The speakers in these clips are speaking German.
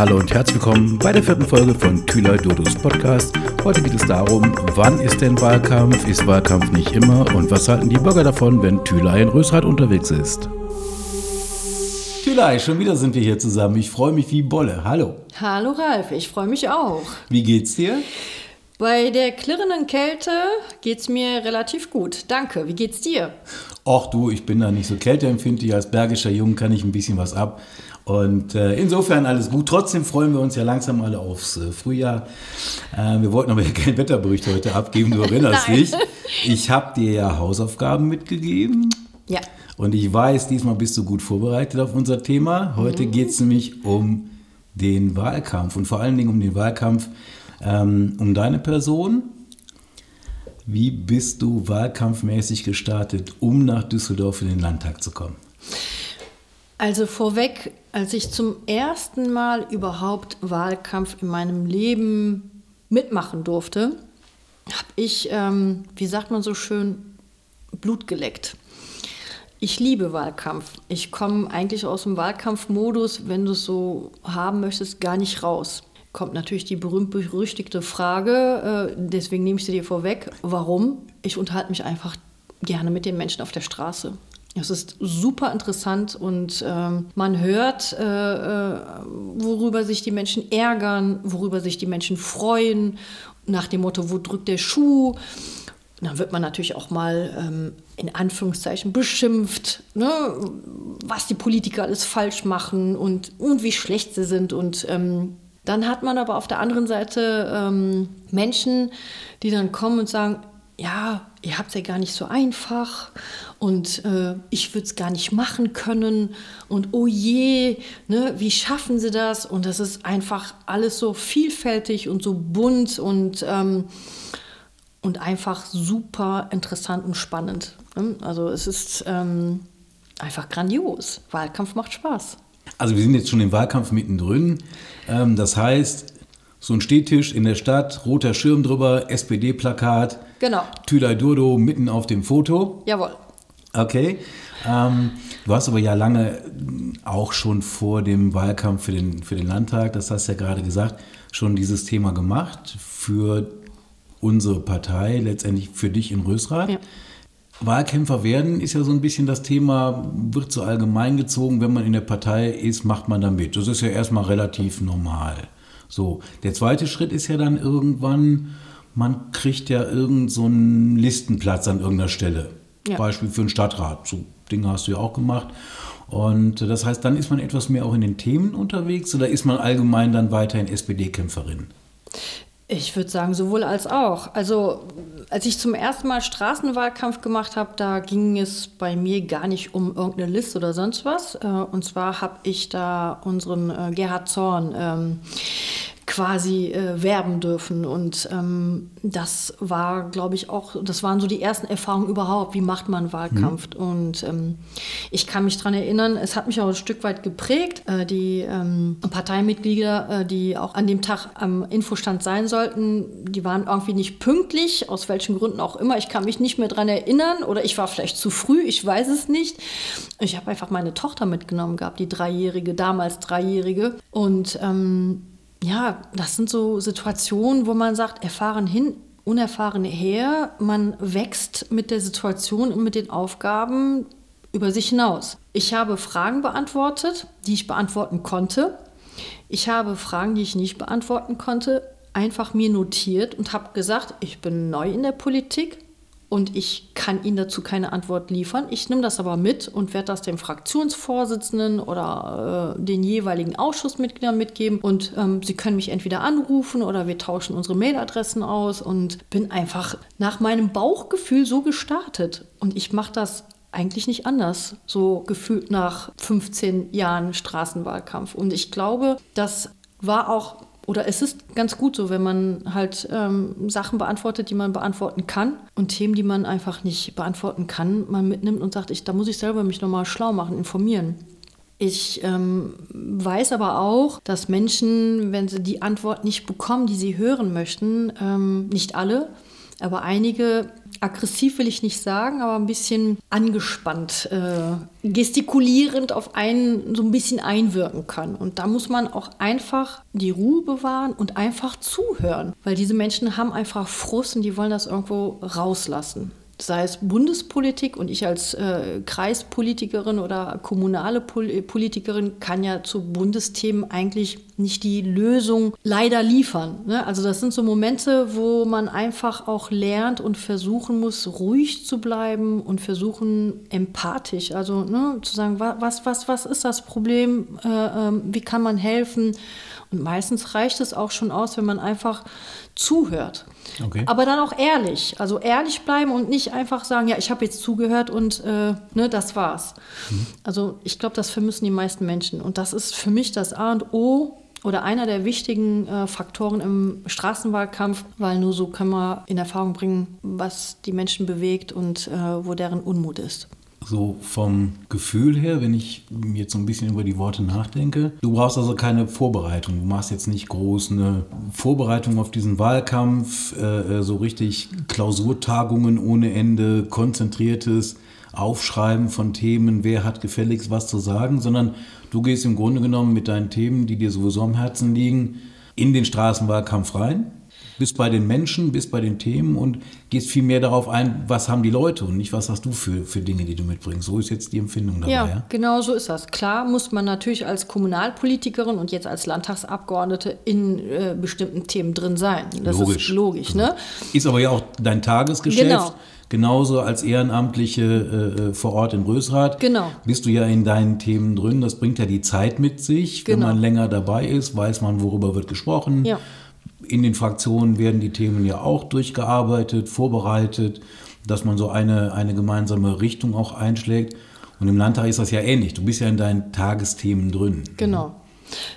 Hallo und herzlich willkommen bei der vierten Folge von Thülei Dodos Podcast. Heute geht es darum, wann ist denn Wahlkampf? Ist Wahlkampf nicht immer? Und was halten die Bürger davon, wenn Thülei in Rösrath unterwegs ist? Thülei, schon wieder sind wir hier zusammen. Ich freue mich wie Bolle. Hallo. Hallo Ralf, ich freue mich auch. Wie geht's dir? Bei der klirrenden Kälte geht's mir relativ gut. Danke. Wie geht's dir? Och du, ich bin da nicht so kälteempfindlich. Als bergischer Jung kann ich ein bisschen was ab. Und äh, insofern alles gut. Trotzdem freuen wir uns ja langsam alle aufs äh, Frühjahr. Äh, wir wollten aber keinen Wetterbericht heute abgeben, du erinnerst dich. Ich habe dir ja Hausaufgaben mitgegeben. Ja. Und ich weiß, diesmal bist du gut vorbereitet auf unser Thema. Heute mhm. geht es nämlich um den Wahlkampf und vor allen Dingen um den Wahlkampf ähm, um deine Person. Wie bist du wahlkampfmäßig gestartet, um nach Düsseldorf in den Landtag zu kommen? Also vorweg, als ich zum ersten Mal überhaupt Wahlkampf in meinem Leben mitmachen durfte, habe ich, ähm, wie sagt man so schön, Blut geleckt. Ich liebe Wahlkampf. Ich komme eigentlich aus dem Wahlkampfmodus, wenn du es so haben möchtest, gar nicht raus. Kommt natürlich die berühmt-berüchtigte Frage, äh, deswegen nehme ich sie dir vorweg, warum? Ich unterhalte mich einfach gerne mit den Menschen auf der Straße. Es ist super interessant und ähm, man hört, äh, äh, worüber sich die Menschen ärgern, worüber sich die Menschen freuen, nach dem Motto, wo drückt der Schuh. Dann wird man natürlich auch mal ähm, in Anführungszeichen beschimpft, ne, was die Politiker alles falsch machen und, und wie schlecht sie sind. Und ähm, dann hat man aber auf der anderen Seite ähm, Menschen, die dann kommen und sagen, ja, ihr habt es ja gar nicht so einfach und äh, ich würde es gar nicht machen können und oh je, ne, wie schaffen sie das? Und das ist einfach alles so vielfältig und so bunt und, ähm, und einfach super interessant und spannend. Ne? Also es ist ähm, einfach grandios. Wahlkampf macht Spaß. Also wir sind jetzt schon im Wahlkampf mittendrin. Ähm, das heißt, so ein Stehtisch in der Stadt, roter Schirm drüber, SPD-Plakat. Genau. Tülay Durdo mitten auf dem Foto. Jawohl. Okay. Ähm, du hast aber ja lange auch schon vor dem Wahlkampf für den, für den Landtag, das hast du ja gerade gesagt, schon dieses Thema gemacht für unsere Partei, letztendlich für dich in Rösrath. Ja. Wahlkämpfer werden ist ja so ein bisschen das Thema, wird so allgemein gezogen, wenn man in der Partei ist, macht man da mit. Das ist ja erstmal relativ normal. So, der zweite Schritt ist ja dann irgendwann, man kriegt ja irgendeinen so Listenplatz an irgendeiner Stelle. Ja. Beispiel für einen Stadtrat. So Dinge hast du ja auch gemacht. Und das heißt, dann ist man etwas mehr auch in den Themen unterwegs oder ist man allgemein dann weiterhin SPD-Kämpferin? Ich würde sagen, sowohl als auch. Also, als ich zum ersten Mal Straßenwahlkampf gemacht habe, da ging es bei mir gar nicht um irgendeine Liste oder sonst was. Äh, und zwar habe ich da unseren äh, Gerhard Zorn ähm, quasi äh, werben dürfen. Und ähm, das war, glaube ich, auch, das waren so die ersten Erfahrungen überhaupt, wie macht man Wahlkampf. Mhm. Und ähm, ich kann mich daran erinnern, es hat mich auch ein Stück weit geprägt. Äh, die ähm, Parteimitglieder, äh, die auch an dem Tag am Infostand sein sollten, die waren irgendwie nicht pünktlich, aus welchen Gründen auch immer. Ich kann mich nicht mehr daran erinnern oder ich war vielleicht zu früh, ich weiß es nicht. Ich habe einfach meine Tochter mitgenommen gehabt, die Dreijährige, damals Dreijährige. Und ähm, ja, das sind so Situationen, wo man sagt, erfahren hin, unerfahren her, man wächst mit der Situation und mit den Aufgaben über sich hinaus. Ich habe Fragen beantwortet, die ich beantworten konnte. Ich habe Fragen, die ich nicht beantworten konnte, einfach mir notiert und habe gesagt, ich bin neu in der Politik, und ich kann Ihnen dazu keine Antwort liefern. Ich nehme das aber mit und werde das dem Fraktionsvorsitzenden oder äh, den jeweiligen Ausschussmitgliedern mitgeben. Und ähm, Sie können mich entweder anrufen oder wir tauschen unsere Mailadressen aus und bin einfach nach meinem Bauchgefühl so gestartet. Und ich mache das eigentlich nicht anders, so gefühlt nach 15 Jahren Straßenwahlkampf. Und ich glaube, das war auch oder es ist ganz gut so, wenn man halt ähm, Sachen beantwortet, die man beantworten kann und Themen, die man einfach nicht beantworten kann, man mitnimmt und sagt, ich, da muss ich selber mich nochmal schlau machen, informieren. Ich ähm, weiß aber auch, dass Menschen, wenn sie die Antwort nicht bekommen, die sie hören möchten, ähm, nicht alle, aber einige aggressiv will ich nicht sagen, aber ein bisschen angespannt, äh, gestikulierend auf einen so ein bisschen einwirken kann. Und da muss man auch einfach die Ruhe bewahren und einfach zuhören, weil diese Menschen haben einfach Frust und die wollen das irgendwo rauslassen sei es Bundespolitik und ich als äh, Kreispolitikerin oder kommunale Pol äh, Politikerin kann ja zu Bundesthemen eigentlich nicht die Lösung leider liefern. Ne? Also das sind so Momente, wo man einfach auch lernt und versuchen muss, ruhig zu bleiben und versuchen empathisch, also ne, zu sagen, was, was, was ist das Problem, äh, äh, wie kann man helfen? Und meistens reicht es auch schon aus, wenn man einfach zuhört. Okay. Aber dann auch ehrlich. Also ehrlich bleiben und nicht einfach sagen, ja, ich habe jetzt zugehört und äh, ne, das war's. Mhm. Also ich glaube, das vermissen die meisten Menschen. Und das ist für mich das A und O oder einer der wichtigen äh, Faktoren im Straßenwahlkampf, weil nur so können wir in Erfahrung bringen, was die Menschen bewegt und äh, wo deren Unmut ist so vom Gefühl her, wenn ich jetzt so ein bisschen über die Worte nachdenke. Du brauchst also keine Vorbereitung. Du machst jetzt nicht groß eine Vorbereitung auf diesen Wahlkampf, äh, äh, so richtig Klausurtagungen ohne Ende, konzentriertes Aufschreiben von Themen, wer hat gefälligst was zu sagen, sondern du gehst im Grunde genommen mit deinen Themen, die dir sowieso am Herzen liegen, in den Straßenwahlkampf rein bist bei den Menschen, bist bei den Themen und gehst viel mehr darauf ein, was haben die Leute und nicht, was hast du für, für Dinge, die du mitbringst. So ist jetzt die Empfindung dabei. Ja, ja? genau so ist das. Klar muss man natürlich als Kommunalpolitikerin und jetzt als Landtagsabgeordnete in äh, bestimmten Themen drin sein. Das logisch. ist logisch. Ne? Ist aber ja auch dein Tagesgeschäft. Genau. Genauso als Ehrenamtliche äh, äh, vor Ort in Rösrath genau. bist du ja in deinen Themen drin. Das bringt ja die Zeit mit sich. Genau. Wenn man länger dabei ist, weiß man, worüber wird gesprochen. Ja in den Fraktionen werden die Themen ja auch durchgearbeitet, vorbereitet, dass man so eine, eine gemeinsame Richtung auch einschlägt. Und im Landtag ist das ja ähnlich. Du bist ja in deinen Tagesthemen drin. Genau.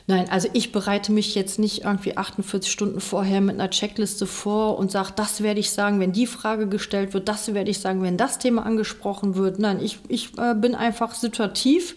Nein, also ich bereite mich jetzt nicht irgendwie 48 Stunden vorher mit einer Checkliste vor und sage, das werde ich sagen, wenn die Frage gestellt wird, das werde ich sagen, wenn das Thema angesprochen wird. Nein, ich, ich äh, bin einfach situativ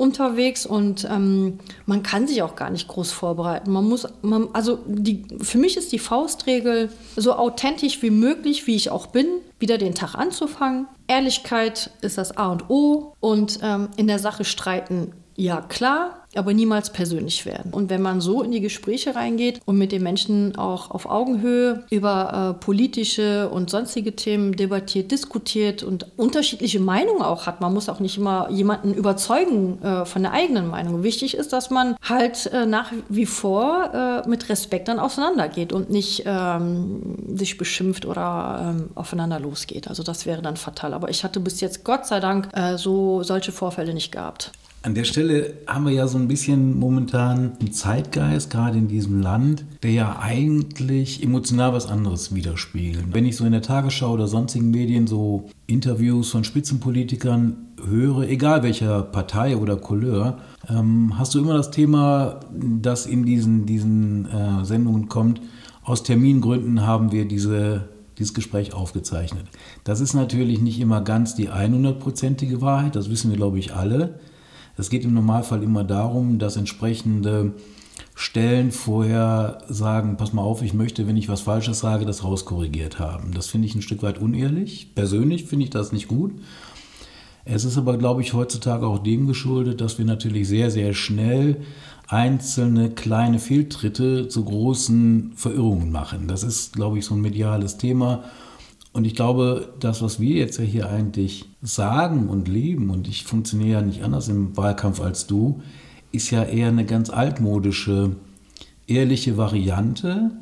unterwegs und ähm, man kann sich auch gar nicht groß vorbereiten. Man muss, man, also die, für mich ist die Faustregel so authentisch wie möglich, wie ich auch bin, wieder den Tag anzufangen. Ehrlichkeit ist das A und O und ähm, in der Sache streiten ja, klar, aber niemals persönlich werden. Und wenn man so in die Gespräche reingeht und mit den Menschen auch auf Augenhöhe über äh, politische und sonstige Themen debattiert, diskutiert und unterschiedliche Meinungen auch hat, man muss auch nicht immer jemanden überzeugen äh, von der eigenen Meinung. Wichtig ist, dass man halt äh, nach wie vor äh, mit Respekt dann auseinandergeht und nicht ähm, sich beschimpft oder ähm, aufeinander losgeht. Also das wäre dann fatal. Aber ich hatte bis jetzt Gott sei Dank äh, so solche Vorfälle nicht gehabt. An der Stelle haben wir ja so ein bisschen momentan einen Zeitgeist, gerade in diesem Land, der ja eigentlich emotional was anderes widerspiegelt. Wenn ich so in der Tagesschau oder sonstigen Medien so Interviews von Spitzenpolitikern höre, egal welcher Partei oder Couleur, ähm, hast du immer das Thema, das in diesen, diesen äh, Sendungen kommt. Aus Termingründen haben wir diese dieses Gespräch aufgezeichnet. Das ist natürlich nicht immer ganz die 100%ige Wahrheit, das wissen wir, glaube ich, alle. Es geht im Normalfall immer darum, dass entsprechende Stellen vorher sagen, pass mal auf, ich möchte, wenn ich was Falsches sage, das rauskorrigiert haben. Das finde ich ein Stück weit unehrlich. Persönlich finde ich das nicht gut. Es ist aber, glaube ich, heutzutage auch dem geschuldet, dass wir natürlich sehr, sehr schnell einzelne kleine Fehltritte zu großen Verirrungen machen. Das ist, glaube ich, so ein mediales Thema. Und ich glaube, das, was wir jetzt ja hier eigentlich sagen und leben, und ich funktioniere ja nicht anders im Wahlkampf als du, ist ja eher eine ganz altmodische, ehrliche Variante.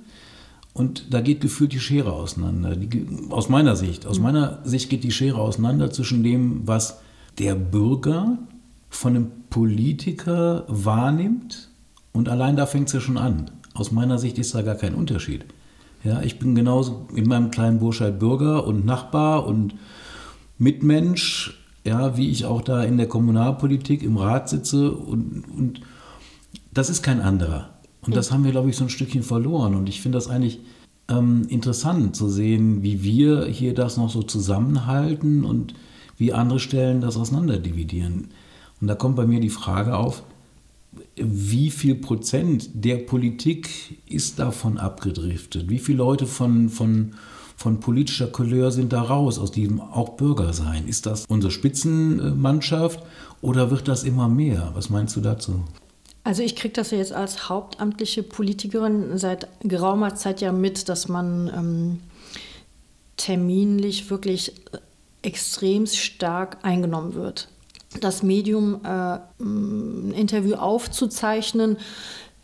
Und da geht gefühlt die Schere auseinander. Die, aus meiner Sicht. Aus meiner Sicht geht die Schere auseinander zwischen dem, was der Bürger von einem Politiker wahrnimmt. Und allein da fängt es ja schon an. Aus meiner Sicht ist da gar kein Unterschied. Ja, ich bin genauso in meinem kleinen Burscheid Bürger und Nachbar und Mitmensch, ja, wie ich auch da in der Kommunalpolitik im Rat sitze und, und das ist kein anderer. Und das haben wir, glaube ich, so ein Stückchen verloren. Und ich finde das eigentlich ähm, interessant zu sehen, wie wir hier das noch so zusammenhalten und wie andere Stellen das auseinanderdividieren. Und da kommt bei mir die Frage auf, wie viel Prozent der Politik ist davon abgedriftet? Wie viele Leute von, von von politischer Couleur sind da raus, aus diesem auch Bürger sein. Ist das unsere Spitzenmannschaft oder wird das immer mehr? Was meinst du dazu? Also ich kriege das ja jetzt als hauptamtliche Politikerin seit geraumer Zeit ja mit, dass man ähm, terminlich wirklich extrem stark eingenommen wird. Das Medium, äh, ein Interview aufzuzeichnen,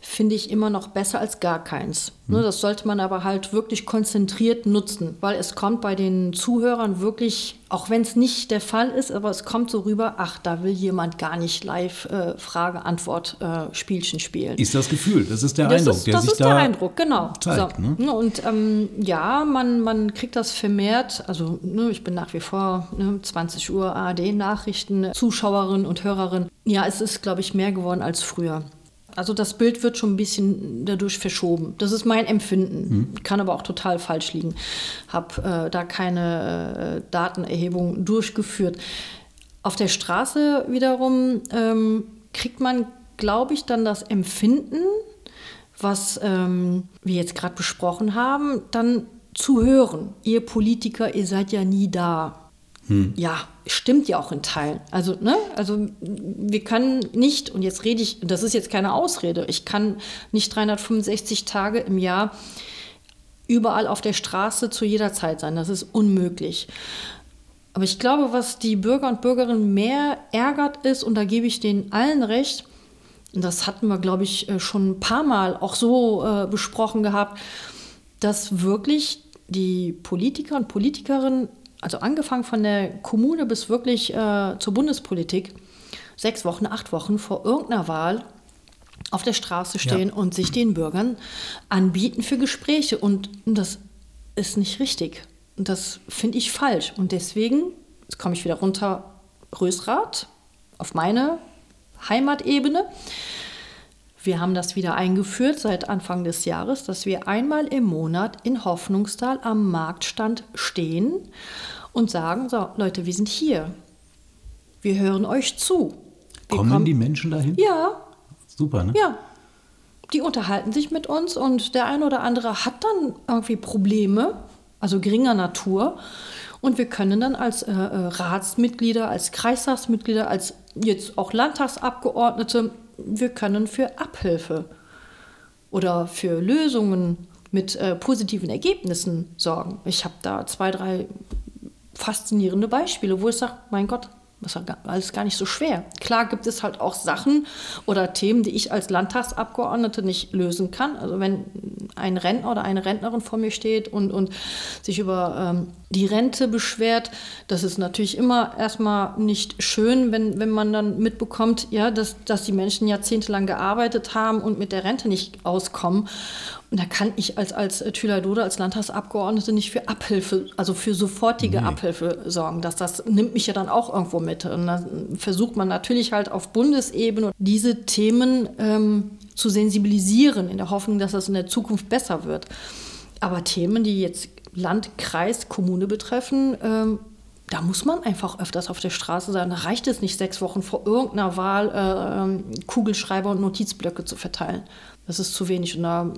finde ich immer noch besser als gar keins. Mhm. Das sollte man aber halt wirklich konzentriert nutzen, weil es kommt bei den Zuhörern wirklich, auch wenn es nicht der Fall ist, aber es kommt so rüber, ach, da will jemand gar nicht live äh, Frage-Antwort-Spielchen äh, spielen. Ist das Gefühl, das ist der das Eindruck, ist, der das sich ist da der Eindruck, genau. Zeigt, so. ne? Und ähm, ja, man, man kriegt das vermehrt, also ne, ich bin nach wie vor ne, 20 Uhr ARD-Nachrichten, Zuschauerin und Hörerin. Ja, es ist, glaube ich, mehr geworden als früher. Also das Bild wird schon ein bisschen dadurch verschoben. Das ist mein Empfinden. Mhm. Kann aber auch total falsch liegen. Habe äh, da keine äh, Datenerhebung durchgeführt. Auf der Straße wiederum ähm, kriegt man, glaube ich, dann das Empfinden, was ähm, wir jetzt gerade besprochen haben, dann zu hören. Ihr Politiker, ihr seid ja nie da. Hm. Ja, stimmt ja auch in Teilen. Also, ne, also wir können nicht, und jetzt rede ich, das ist jetzt keine Ausrede, ich kann nicht 365 Tage im Jahr überall auf der Straße zu jeder Zeit sein. Das ist unmöglich. Aber ich glaube, was die Bürger und Bürgerinnen mehr ärgert ist, und da gebe ich denen allen recht, und das hatten wir, glaube ich, äh, schon ein paar Mal auch so äh, besprochen gehabt, dass wirklich die Politiker und Politikerinnen also angefangen von der Kommune bis wirklich äh, zur Bundespolitik, sechs Wochen, acht Wochen vor irgendeiner Wahl auf der Straße stehen ja. und sich den Bürgern anbieten für Gespräche. Und das ist nicht richtig. Und das finde ich falsch. Und deswegen, jetzt komme ich wieder runter, Rösrath, auf meine Heimatebene. Wir haben das wieder eingeführt seit Anfang des Jahres, dass wir einmal im Monat in Hoffnungstal am Marktstand stehen und sagen, so Leute, wir sind hier. Wir hören euch zu. Wir kommen, kommen die Menschen dahin? Ja. Super, ne? Ja. Die unterhalten sich mit uns und der eine oder andere hat dann irgendwie Probleme, also geringer Natur. Und wir können dann als äh, äh Ratsmitglieder, als Kreistagsmitglieder, als jetzt auch Landtagsabgeordnete, wir können für Abhilfe oder für Lösungen mit äh, positiven Ergebnissen sorgen. Ich habe da zwei, drei faszinierende Beispiele, wo ich sage, mein Gott, das ist alles gar nicht so schwer. Klar gibt es halt auch Sachen oder Themen, die ich als Landtagsabgeordnete nicht lösen kann. Also wenn ein Rentner oder eine Rentnerin vor mir steht und, und sich über ähm, die Rente beschwert, das ist natürlich immer erstmal nicht schön, wenn, wenn man dann mitbekommt, ja, dass, dass die Menschen jahrzehntelang gearbeitet haben und mit der Rente nicht auskommen. Und da kann ich als, als Thüler Dode, als Landtagsabgeordnete nicht für Abhilfe, also für sofortige nee. Abhilfe sorgen. Das, das nimmt mich ja dann auch irgendwo mit. Und dann versucht man natürlich halt auf Bundesebene diese Themen ähm, zu sensibilisieren, in der Hoffnung, dass das in der Zukunft besser wird. Aber Themen, die jetzt Land, Kreis, Kommune betreffen, ähm, da muss man einfach öfters auf der Straße sein. Da reicht es nicht, sechs Wochen vor irgendeiner Wahl äh, ähm, Kugelschreiber und Notizblöcke zu verteilen. Das ist zu wenig und da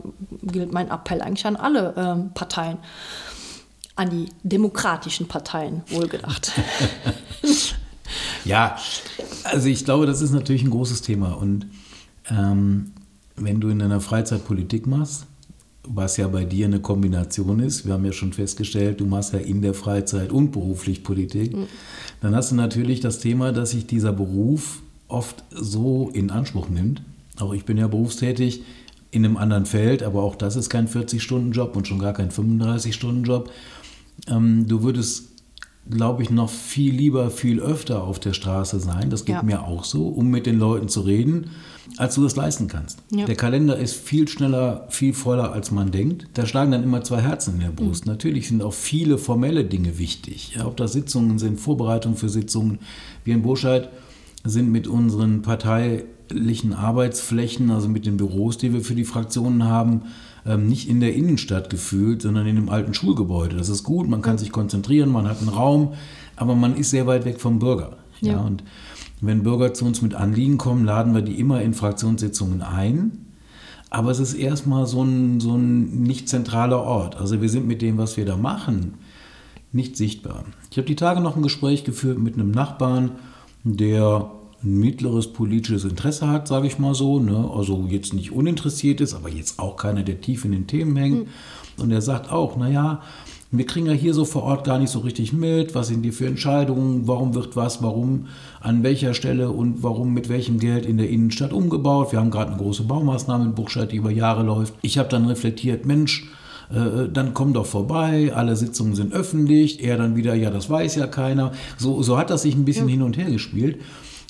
gilt mein Appell eigentlich an alle ähm, Parteien, an die demokratischen Parteien, wohlgedacht. ja, also ich glaube, das ist natürlich ein großes Thema und ähm, wenn du in deiner Freizeit Politik machst, was ja bei dir eine Kombination ist, wir haben ja schon festgestellt, du machst ja in der Freizeit und beruflich Politik, mhm. dann hast du natürlich das Thema, dass sich dieser Beruf oft so in Anspruch nimmt, auch ich bin ja berufstätig in einem anderen Feld, aber auch das ist kein 40-Stunden-Job und schon gar kein 35-Stunden-Job. Ähm, du würdest, glaube ich, noch viel lieber, viel öfter auf der Straße sein. Das geht ja. mir auch so, um mit den Leuten zu reden, als du das leisten kannst. Ja. Der Kalender ist viel schneller, viel voller, als man denkt. Da schlagen dann immer zwei Herzen in der Brust. Mhm. Natürlich sind auch viele formelle Dinge wichtig. Ja, ob das Sitzungen sind, Vorbereitungen für Sitzungen. Wir in Burscheid sind mit unseren Partei bürgerlichen Arbeitsflächen, also mit den Büros, die wir für die Fraktionen haben, ähm, nicht in der Innenstadt gefühlt, sondern in einem alten Schulgebäude. Das ist gut, man kann sich konzentrieren, man hat einen Raum, aber man ist sehr weit weg vom Bürger. Ja. ja. und wenn Bürger zu uns mit Anliegen kommen, laden wir die immer in Fraktionssitzungen ein. Aber es ist erstmal so ein, so ein nicht zentraler Ort. Also wir sind mit dem, was wir da machen, nicht sichtbar. Ich habe die Tage noch ein Gespräch geführt mit einem Nachbarn, der ein mittleres politisches Interesse hat, sage ich mal so. Ne? Also jetzt nicht uninteressiert ist, aber jetzt auch keiner, der tief in den Themen hängt. Mhm. Und er sagt auch, naja, wir kriegen ja hier so vor Ort gar nicht so richtig mit, was sind die für Entscheidungen, warum wird was, warum, an welcher Stelle und warum mit welchem Geld in der Innenstadt umgebaut. Wir haben gerade eine große Baumaßnahme in Buchstadt, die über Jahre läuft. Ich habe dann reflektiert, Mensch, äh, dann komm doch vorbei, alle Sitzungen sind öffentlich. Er dann wieder, ja, das weiß ja keiner. So, so hat das sich ein bisschen ja. hin und her gespielt.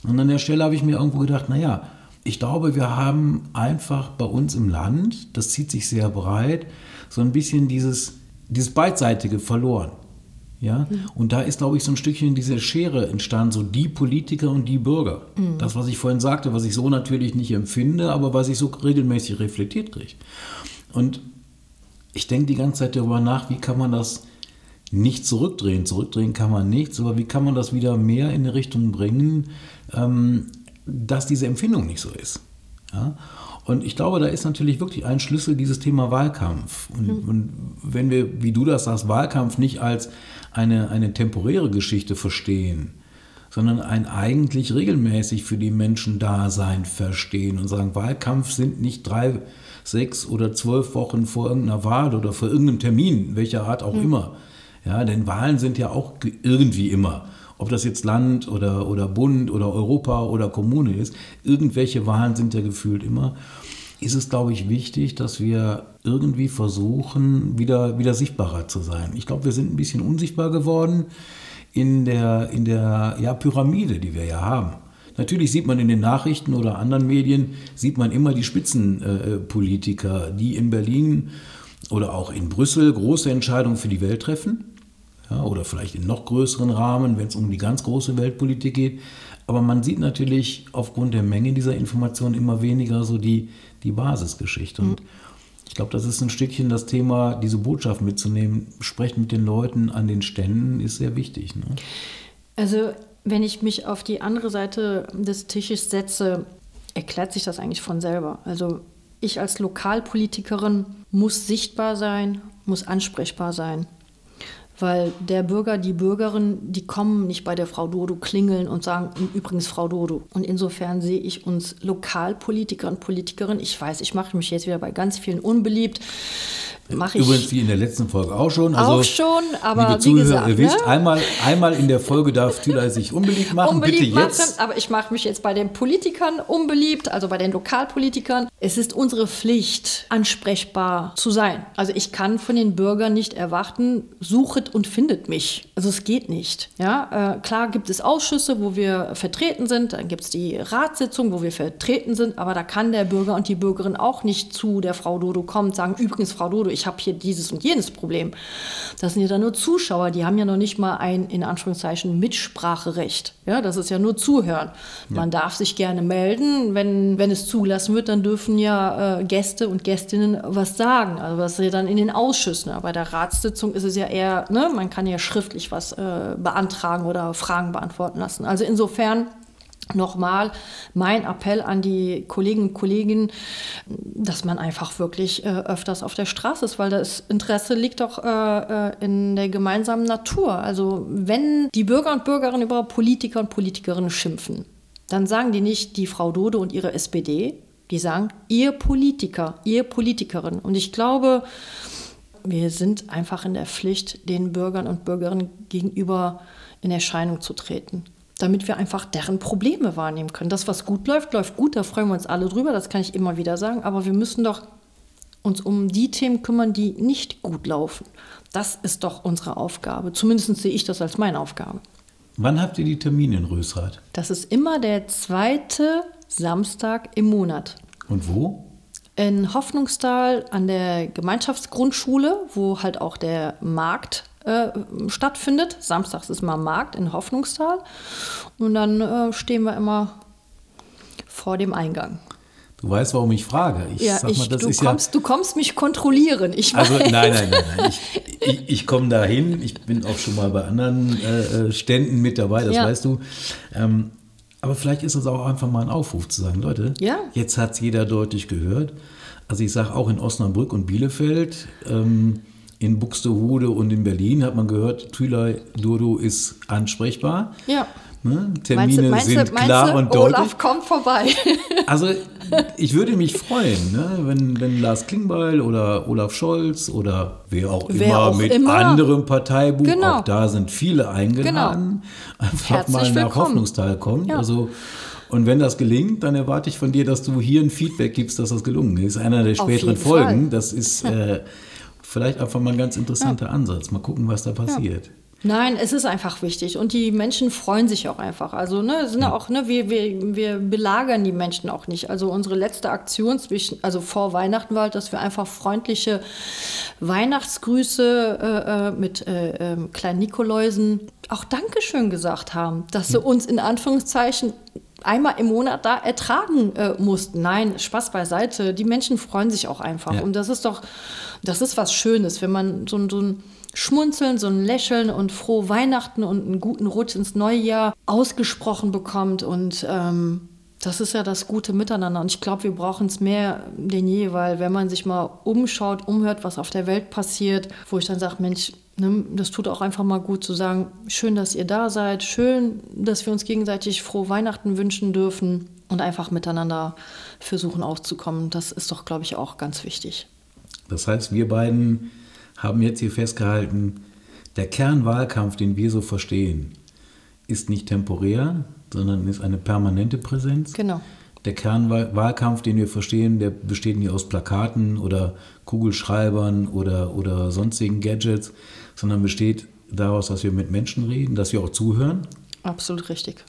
Und an der Stelle habe ich mir irgendwo gedacht, naja, ich glaube, wir haben einfach bei uns im Land, das zieht sich sehr breit, so ein bisschen dieses dieses Beidseitige verloren. Ja? Mhm. Und da ist, glaube ich, so ein Stückchen diese Schere entstanden, so die Politiker und die Bürger. Mhm. Das, was ich vorhin sagte, was ich so natürlich nicht empfinde, aber was ich so regelmäßig reflektiert kriege. Und ich denke die ganze Zeit darüber nach, wie kann man das nicht zurückdrehen. Zurückdrehen kann man nichts, aber wie kann man das wieder mehr in eine Richtung bringen, ähm, dass diese Empfindung nicht so ist. Ja? Und ich glaube, da ist natürlich wirklich ein Schlüssel dieses Thema Wahlkampf. Und, mhm. und, wenn wir, wie du das sagst, Wahlkampf nicht als eine, eine temporäre Geschichte verstehen, sondern ein eigentlich regelmäßig für die Menschen Dasein verstehen und sagen, Wahlkampf sind nicht drei, sechs oder zwölf Wochen vor irgendeiner Wahl oder vor irgendeinem Termin, welcher Art auch mhm. immer. Ja, denn Wahlen sind ja auch irgendwie immer ob das jetzt Land oder, oder Bund oder Europa oder Kommune ist, irgendwelche Wahlen sind ja gefühlt immer, ist es, glaube ich, wichtig, dass wir irgendwie versuchen, wieder, wieder sichtbarer zu sein. Ich glaube, wir sind ein bisschen unsichtbar geworden in der, in der ja, Pyramide, die wir ja haben. Natürlich sieht man in den Nachrichten oder anderen Medien, sieht man immer die Spitzenpolitiker, die in Berlin oder auch in Brüssel große Entscheidungen für die Welt treffen ja, oder vielleicht in noch größeren Rahmen, wenn es um die ganz große Weltpolitik geht. Aber man sieht natürlich aufgrund der Menge dieser Informationen immer weniger so die, die Basisgeschichte. Und mhm. ich glaube, das ist ein Stückchen das Thema, diese Botschaft mitzunehmen. Sprechen mit den Leuten an den Ständen ist sehr wichtig. Ne? Also, wenn ich mich auf die andere Seite des Tisches setze, erklärt sich das eigentlich von selber. Also, ich als Lokalpolitikerin muss sichtbar sein, muss ansprechbar sein. Weil der Bürger, die Bürgerin, die kommen nicht bei der Frau Dodo klingeln und sagen, übrigens Frau Dodo. Und insofern sehe ich uns Lokalpolitiker und Politikerinnen, ich weiß, ich mache mich jetzt wieder bei ganz vielen unbeliebt, mache ich. Übrigens wie in der letzten Folge auch schon. Also, auch schon, aber liebe Zuhörer, gesagt, ihr wisst, ne? einmal, einmal in der Folge darf Tüla sich unbeliebt machen. Unbeliebt Bitte machen, jetzt. aber ich mache mich jetzt bei den Politikern unbeliebt, also bei den Lokalpolitikern. Es ist unsere Pflicht, ansprechbar zu sein. Also ich kann von den Bürgern nicht erwarten, suchet und findet mich. Also es geht nicht. Ja, äh, klar gibt es Ausschüsse, wo wir vertreten sind. Dann gibt es die Ratssitzung, wo wir vertreten sind. Aber da kann der Bürger und die Bürgerin auch nicht zu der Frau Dodo kommen und sagen, übrigens Frau Dodo, ich habe hier dieses und jenes Problem. Das sind ja dann nur Zuschauer, die haben ja noch nicht mal ein, in Anführungszeichen, Mitspracherecht. Ja, das ist ja nur Zuhören. Man ja. darf sich gerne melden. Wenn, wenn es zugelassen wird, dann dürfen ja äh, Gäste und Gästinnen was sagen. Also was ist dann in den Ausschüssen. Aber bei der Ratssitzung ist es ja eher, ne, man kann ja schriftlich was äh, beantragen oder Fragen beantworten lassen. Also insofern Nochmal mein Appell an die Kolleginnen und Kollegen, dass man einfach wirklich äh, öfters auf der Straße ist, weil das Interesse liegt doch äh, äh, in der gemeinsamen Natur. Also wenn die Bürger und Bürgerinnen über Politiker und Politikerinnen schimpfen, dann sagen die nicht die Frau Dode und ihre SPD, die sagen ihr Politiker, ihr Politikerin. Und ich glaube, wir sind einfach in der Pflicht, den Bürgern und Bürgerinnen gegenüber in Erscheinung zu treten damit wir einfach deren Probleme wahrnehmen können. Das, was gut läuft, läuft gut, da freuen wir uns alle drüber, das kann ich immer wieder sagen, aber wir müssen doch uns um die Themen kümmern, die nicht gut laufen. Das ist doch unsere Aufgabe. Zumindest sehe ich das als meine Aufgabe. Wann habt ihr die Termine in Rösrath? Das ist immer der zweite Samstag im Monat. Und wo? In Hoffnungstal an der Gemeinschaftsgrundschule, wo halt auch der Markt äh, stattfindet. Samstags ist mal Markt in Hoffnungstal. Und dann äh, stehen wir immer vor dem Eingang. Du weißt, warum ich frage. Ich ja, sag mal, ich, das du, ist kommst, ja, du kommst mich kontrollieren. Ich also nein, nein, nein, nein. Ich, ich, ich komme dahin. Ich bin auch schon mal bei anderen äh, äh, Ständen mit dabei, das ja. weißt du. Ähm, aber vielleicht ist es auch einfach mal ein Aufruf zu sagen, Leute, ja. jetzt hat es jeder deutlich gehört. Also ich sage auch in Osnabrück und Bielefeld, ähm, in Buxtehude und in Berlin hat man gehört, Tülay Durdu ist ansprechbar. Ja. Ne? Termine meinst du, meinst sind klar und deutlich. Olaf kommt vorbei. also ich würde mich freuen, ne? wenn, wenn Lars Klingbeil oder Olaf Scholz oder wer auch wer immer auch mit immer. anderem Parteibuch, genau. auch da sind viele eingeladen, genau. einfach Herzlich mal nach willkommen. Hoffnungstal kommt. Ja. Also und wenn das gelingt, dann erwarte ich von dir, dass du hier ein Feedback gibst, dass das gelungen ist. Einer der späteren Folgen. Fall. Das ist äh, vielleicht einfach mal ein ganz interessanter ja. Ansatz. Mal gucken, was da passiert. Ja. Nein, es ist einfach wichtig und die Menschen freuen sich auch einfach. Also ne, sind ja. auch ne, wir, wir, wir belagern die Menschen auch nicht. Also unsere letzte Aktion zwischen, also vor Weihnachten war halt, dass wir einfach freundliche Weihnachtsgrüße äh, äh mit äh, äh, kleinen Nikoläusen auch Dankeschön gesagt haben, dass sie uns in Anführungszeichen einmal im Monat da ertragen äh, mussten. Nein, Spaß beiseite. Die Menschen freuen sich auch einfach. Ja. Und das ist doch, das ist was Schönes, wenn man so, so ein Schmunzeln, so ein Lächeln und frohe Weihnachten und einen guten Rutsch ins neue Jahr ausgesprochen bekommt. Und ähm, das ist ja das gute Miteinander. Und ich glaube, wir brauchen es mehr denn je, weil wenn man sich mal umschaut, umhört, was auf der Welt passiert, wo ich dann sage, Mensch, ne, das tut auch einfach mal gut zu sagen, schön, dass ihr da seid, schön, dass wir uns gegenseitig frohe Weihnachten wünschen dürfen und einfach miteinander versuchen auszukommen. Das ist doch, glaube ich, auch ganz wichtig. Das heißt, wir beiden haben jetzt hier festgehalten, der Kernwahlkampf, den wir so verstehen, ist nicht temporär, sondern ist eine permanente Präsenz. Genau. Der Kernwahlkampf, den wir verstehen, der besteht nicht aus Plakaten oder Kugelschreibern oder, oder sonstigen Gadgets, sondern besteht daraus, dass wir mit Menschen reden, dass wir auch zuhören. Absolut richtig.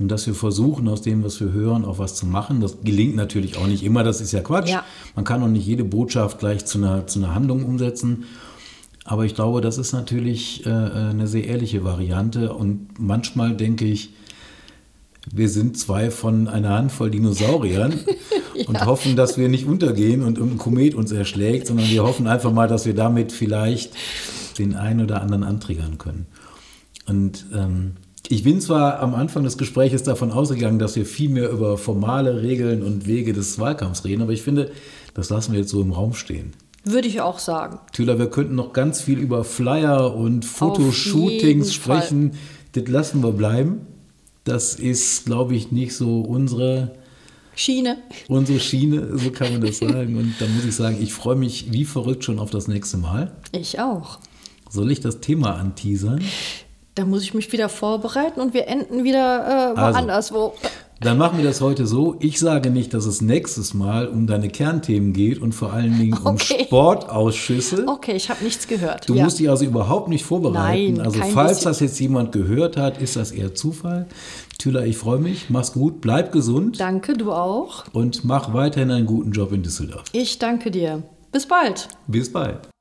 Und dass wir versuchen, aus dem, was wir hören, auch was zu machen. Das gelingt natürlich auch nicht immer, das ist ja Quatsch. Ja. Man kann auch nicht jede Botschaft gleich zu einer, zu einer Handlung umsetzen. Aber ich glaube, das ist natürlich äh, eine sehr ehrliche Variante. Und manchmal denke ich, wir sind zwei von einer Handvoll Dinosauriern ja. und hoffen, dass wir nicht untergehen und irgendein Komet uns erschlägt, sondern wir hoffen einfach mal, dass wir damit vielleicht den einen oder anderen antriggern können. Und ähm, ich bin zwar am Anfang des Gesprächs davon ausgegangen, dass wir viel mehr über formale Regeln und Wege des Wahlkampfs reden, aber ich finde, das lassen wir jetzt so im Raum stehen. Würde ich auch sagen. Tüller, wir könnten noch ganz viel über Flyer und Fotoshootings sprechen. Fall. Das lassen wir bleiben. Das ist, glaube ich, nicht so unsere Schiene. Unsere Schiene, so kann man das sagen. Und da muss ich sagen, ich freue mich wie verrückt schon auf das nächste Mal. Ich auch. Soll ich das Thema anteasern? Da muss ich mich wieder vorbereiten und wir enden wieder äh, woanders. Also, Dann machen wir das heute so. Ich sage nicht, dass es nächstes Mal um deine Kernthemen geht und vor allen Dingen um okay. Sportausschüsse. Okay, ich habe nichts gehört. Du ja. musst dich also überhaupt nicht vorbereiten. Nein, also falls bisschen. das jetzt jemand gehört hat, ist das eher Zufall. Tüla, ich freue mich. Mach's gut, bleib gesund. Danke, du auch. Und mach weiterhin einen guten Job in Düsseldorf. Ich danke dir. Bis bald. Bis bald.